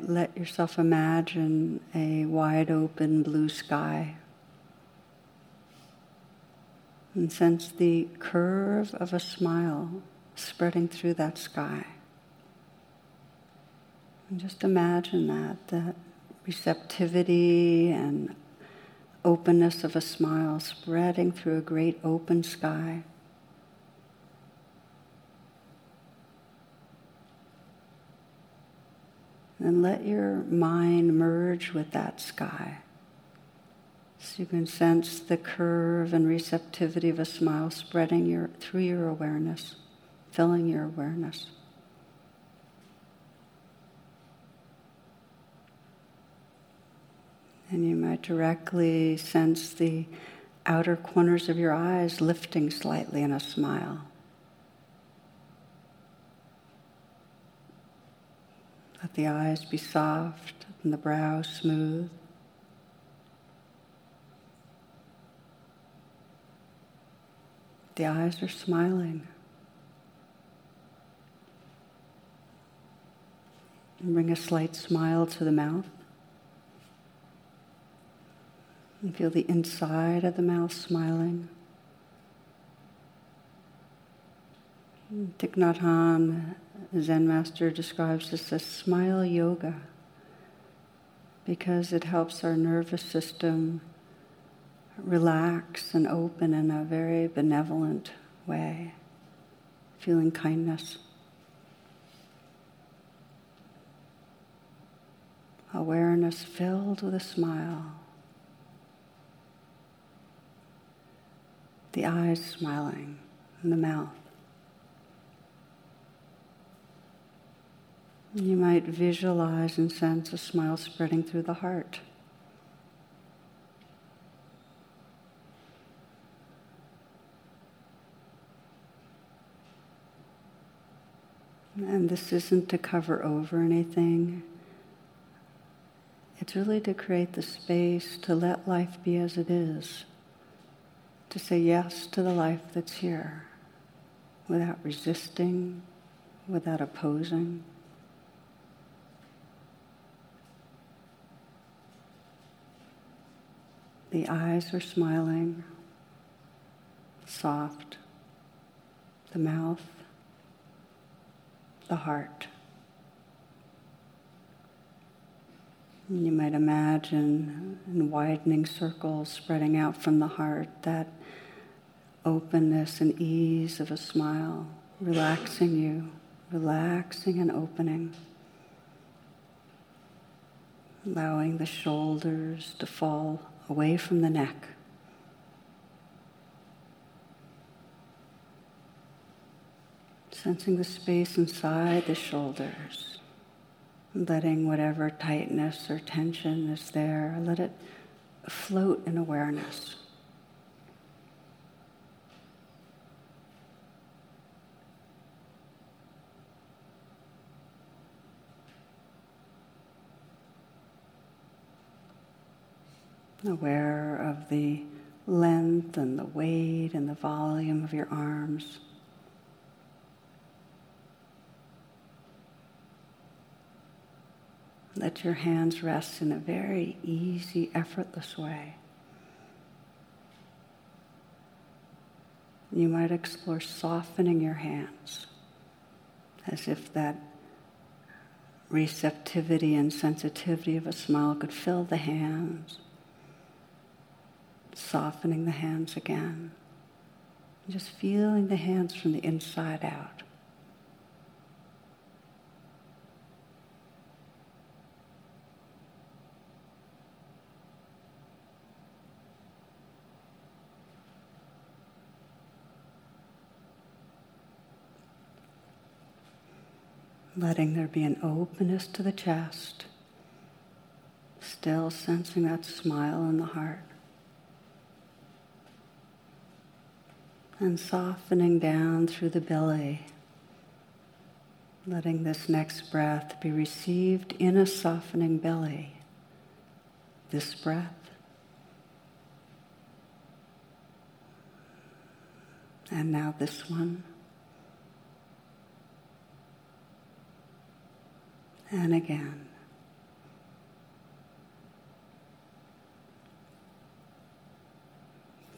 let yourself imagine a wide open blue sky and sense the curve of a smile spreading through that sky. And just imagine that, that receptivity and openness of a smile spreading through a great open sky. And let your mind merge with that sky. So you can sense the curve and receptivity of a smile spreading your, through your awareness, filling your awareness. And you might directly sense the outer corners of your eyes lifting slightly in a smile. Let the eyes be soft and the brow smooth. The eyes are smiling. And bring a slight smile to the mouth. And feel the inside of the mouth smiling. Thich Nhat Hanh Zen master describes this as smile yoga because it helps our nervous system relax and open in a very benevolent way, feeling kindness. Awareness filled with a smile. The eyes smiling, and the mouth. You might visualize and sense a smile spreading through the heart. And this isn't to cover over anything. It's really to create the space to let life be as it is, to say yes to the life that's here without resisting, without opposing. The eyes are smiling, soft, the mouth, the heart. You might imagine in widening circles spreading out from the heart that openness and ease of a smile, relaxing you, relaxing and opening allowing the shoulders to fall away from the neck. Sensing the space inside the shoulders, letting whatever tightness or tension is there, let it float in awareness. Aware of the length and the weight and the volume of your arms. Let your hands rest in a very easy, effortless way. You might explore softening your hands as if that receptivity and sensitivity of a smile could fill the hands softening the hands again. Just feeling the hands from the inside out. Letting there be an openness to the chest, still sensing that smile in the heart. And softening down through the belly, letting this next breath be received in a softening belly. This breath. And now this one. and again.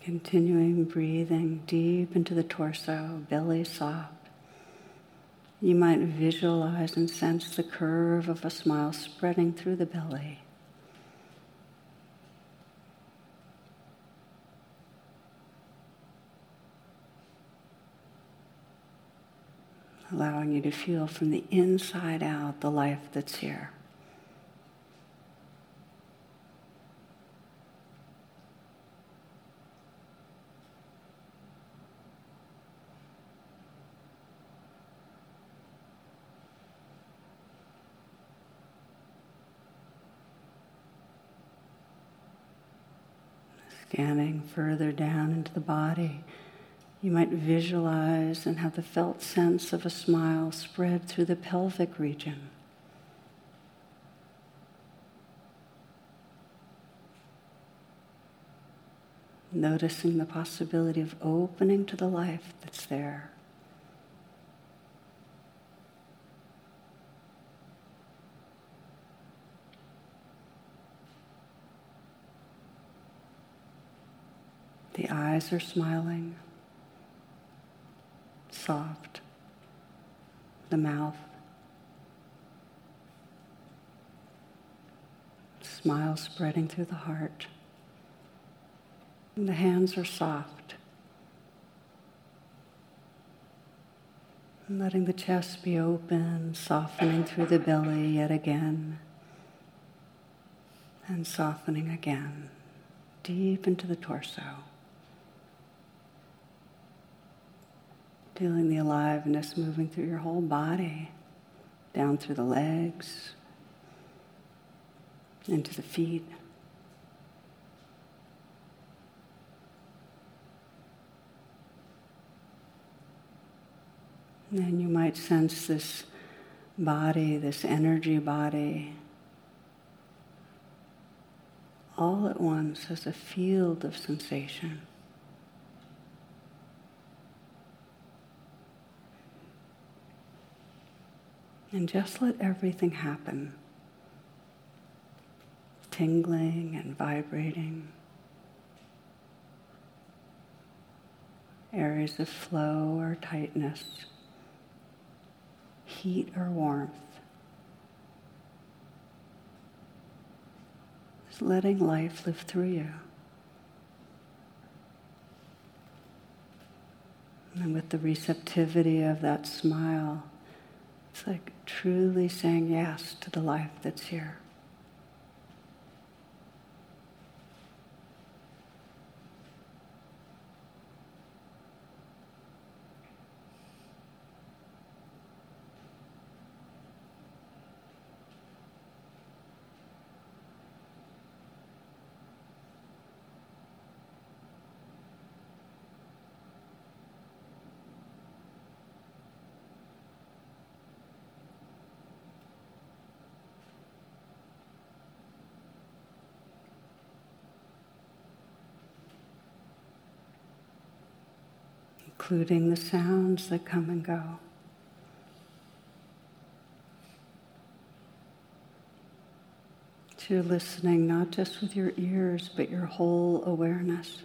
Continuing breathing deep into the torso, belly soft. You might visualize and sense the curve of a smile spreading through the belly. allowing you to feel from the inside out the life that's here. Scanning further down into the body you might visualize and have the felt sense of a smile spread through the pelvic region. Noticing the possibility of opening to the life that's there. The eyes are smiling soft, the mouth. Smile spreading through the heart. And the hands are soft. And letting the chest be open, softening through the belly yet again. And softening again, deep into the torso. Feeling the aliveness moving through your whole body, down through the legs, into the feet. And you might sense this body, this energy body, all at once as a field of sensation. And just let everything happen. Tingling and vibrating. Areas of flow or tightness. Heat or warmth. Just letting life live through you. And with the receptivity of that smile, it's like truly saying yes to the life that's here. Including the sounds that come and go. To listening not just with your ears, but your whole awareness.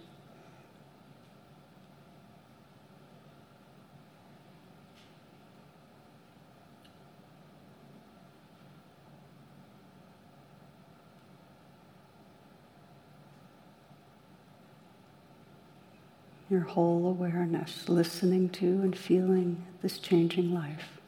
Your whole awareness, listening to and feeling this changing life.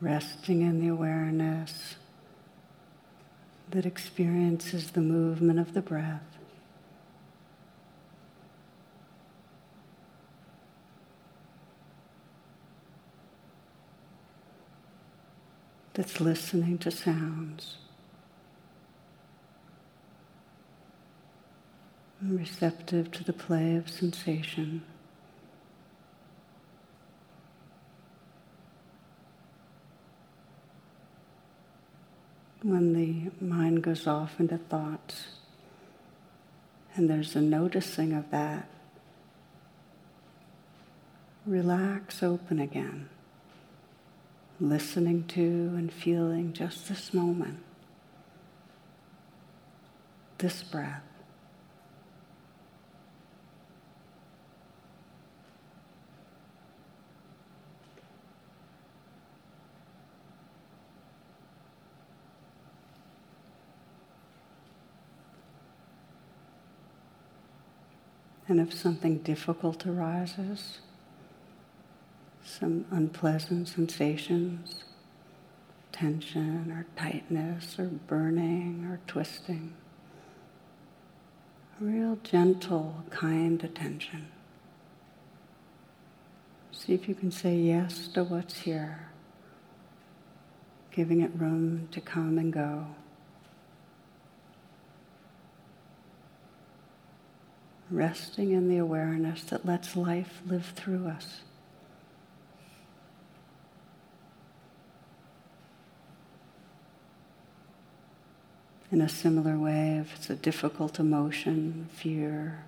Resting in the awareness that experiences the movement of the breath. That's listening to sounds. receptive to the play of sensation. When the mind goes off into thoughts, and there's a noticing of that, relax open again, listening to and feeling just this moment, this breath. And if something difficult arises, some unpleasant sensations, tension or tightness or burning or twisting, real gentle, kind attention. See if you can say yes to what's here, giving it room to come and go. Resting in the awareness that lets life live through us. In a similar way, if it's a difficult emotion, fear,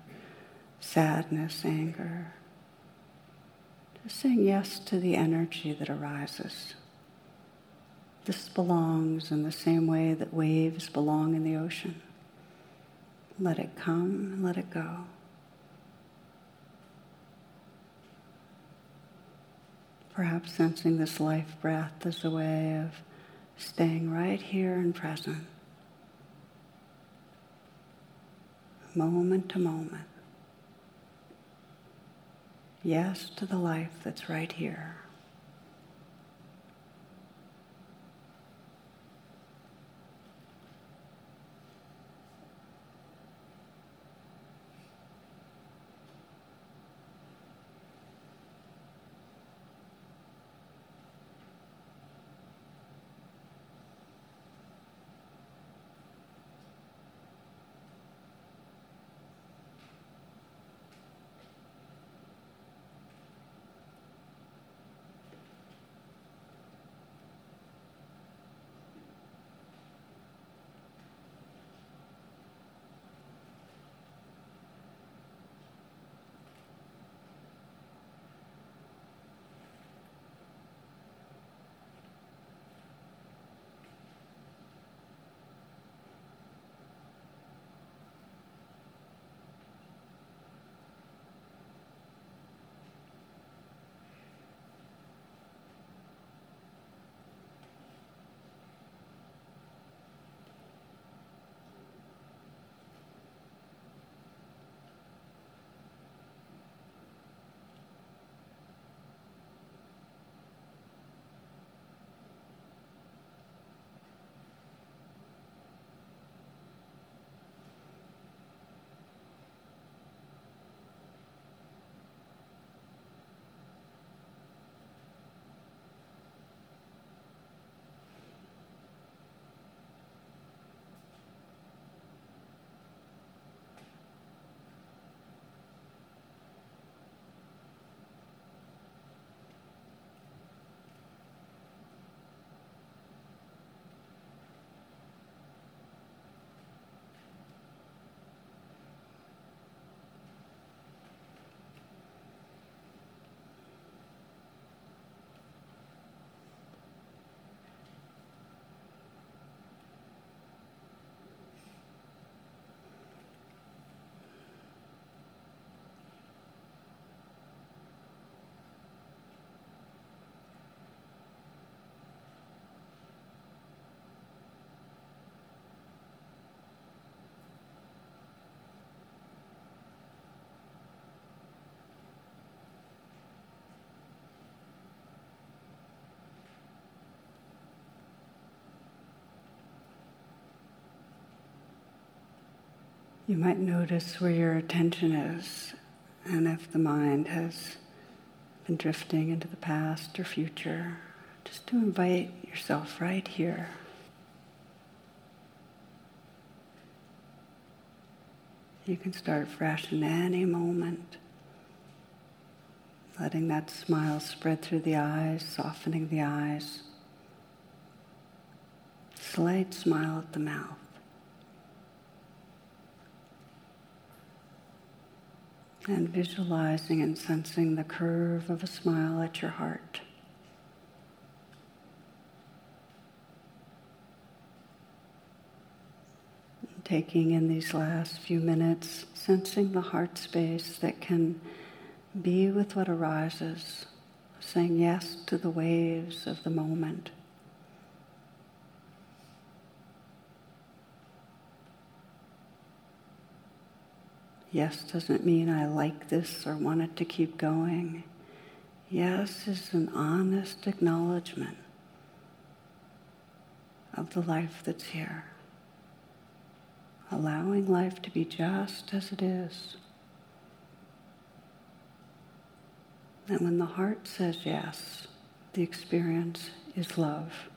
sadness, anger, just saying yes to the energy that arises. This belongs in the same way that waves belong in the ocean. Let it come let it go. Perhaps sensing this life breath as a way of staying right here and present, moment to moment. Yes to the life that's right here. You might notice where your attention is, and if the mind has been drifting into the past or future, just to invite yourself right here. You can start fresh in any moment, letting that smile spread through the eyes, softening the eyes. Slight smile at the mouth. And visualizing and sensing the curve of a smile at your heart. Taking in these last few minutes, sensing the heart space that can be with what arises, saying yes to the waves of the moment. Yes doesn't mean I like this or want it to keep going. Yes is an honest acknowledgement of the life that's here. Allowing life to be just as it is. And when the heart says yes, the experience is love.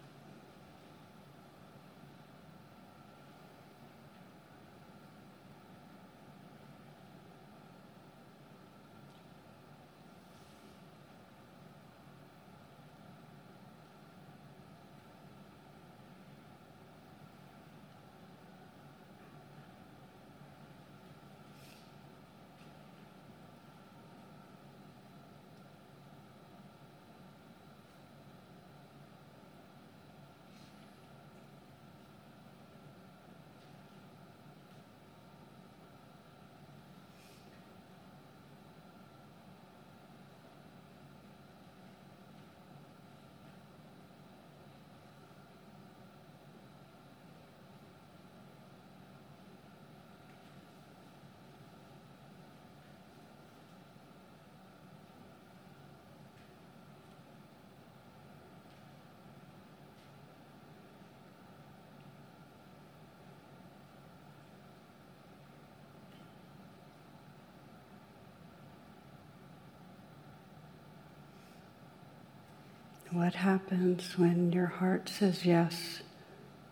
What happens when your heart says yes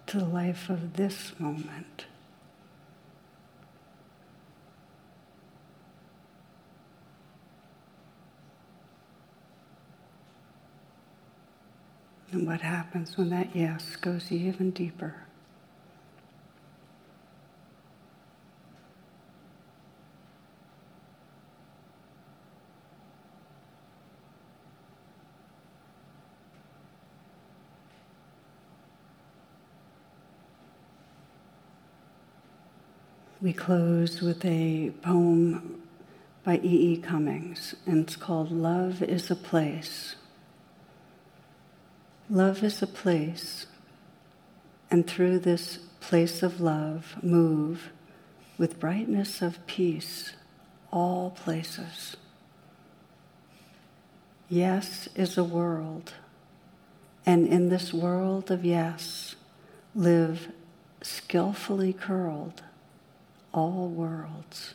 to the life of this moment? And what happens when that yes goes even deeper? We close with a poem by E.E. E. Cummings, and it's called Love is a Place. Love is a place, and through this place of love move with brightness of peace all places. Yes is a world, and in this world of yes, live skillfully curled all worlds.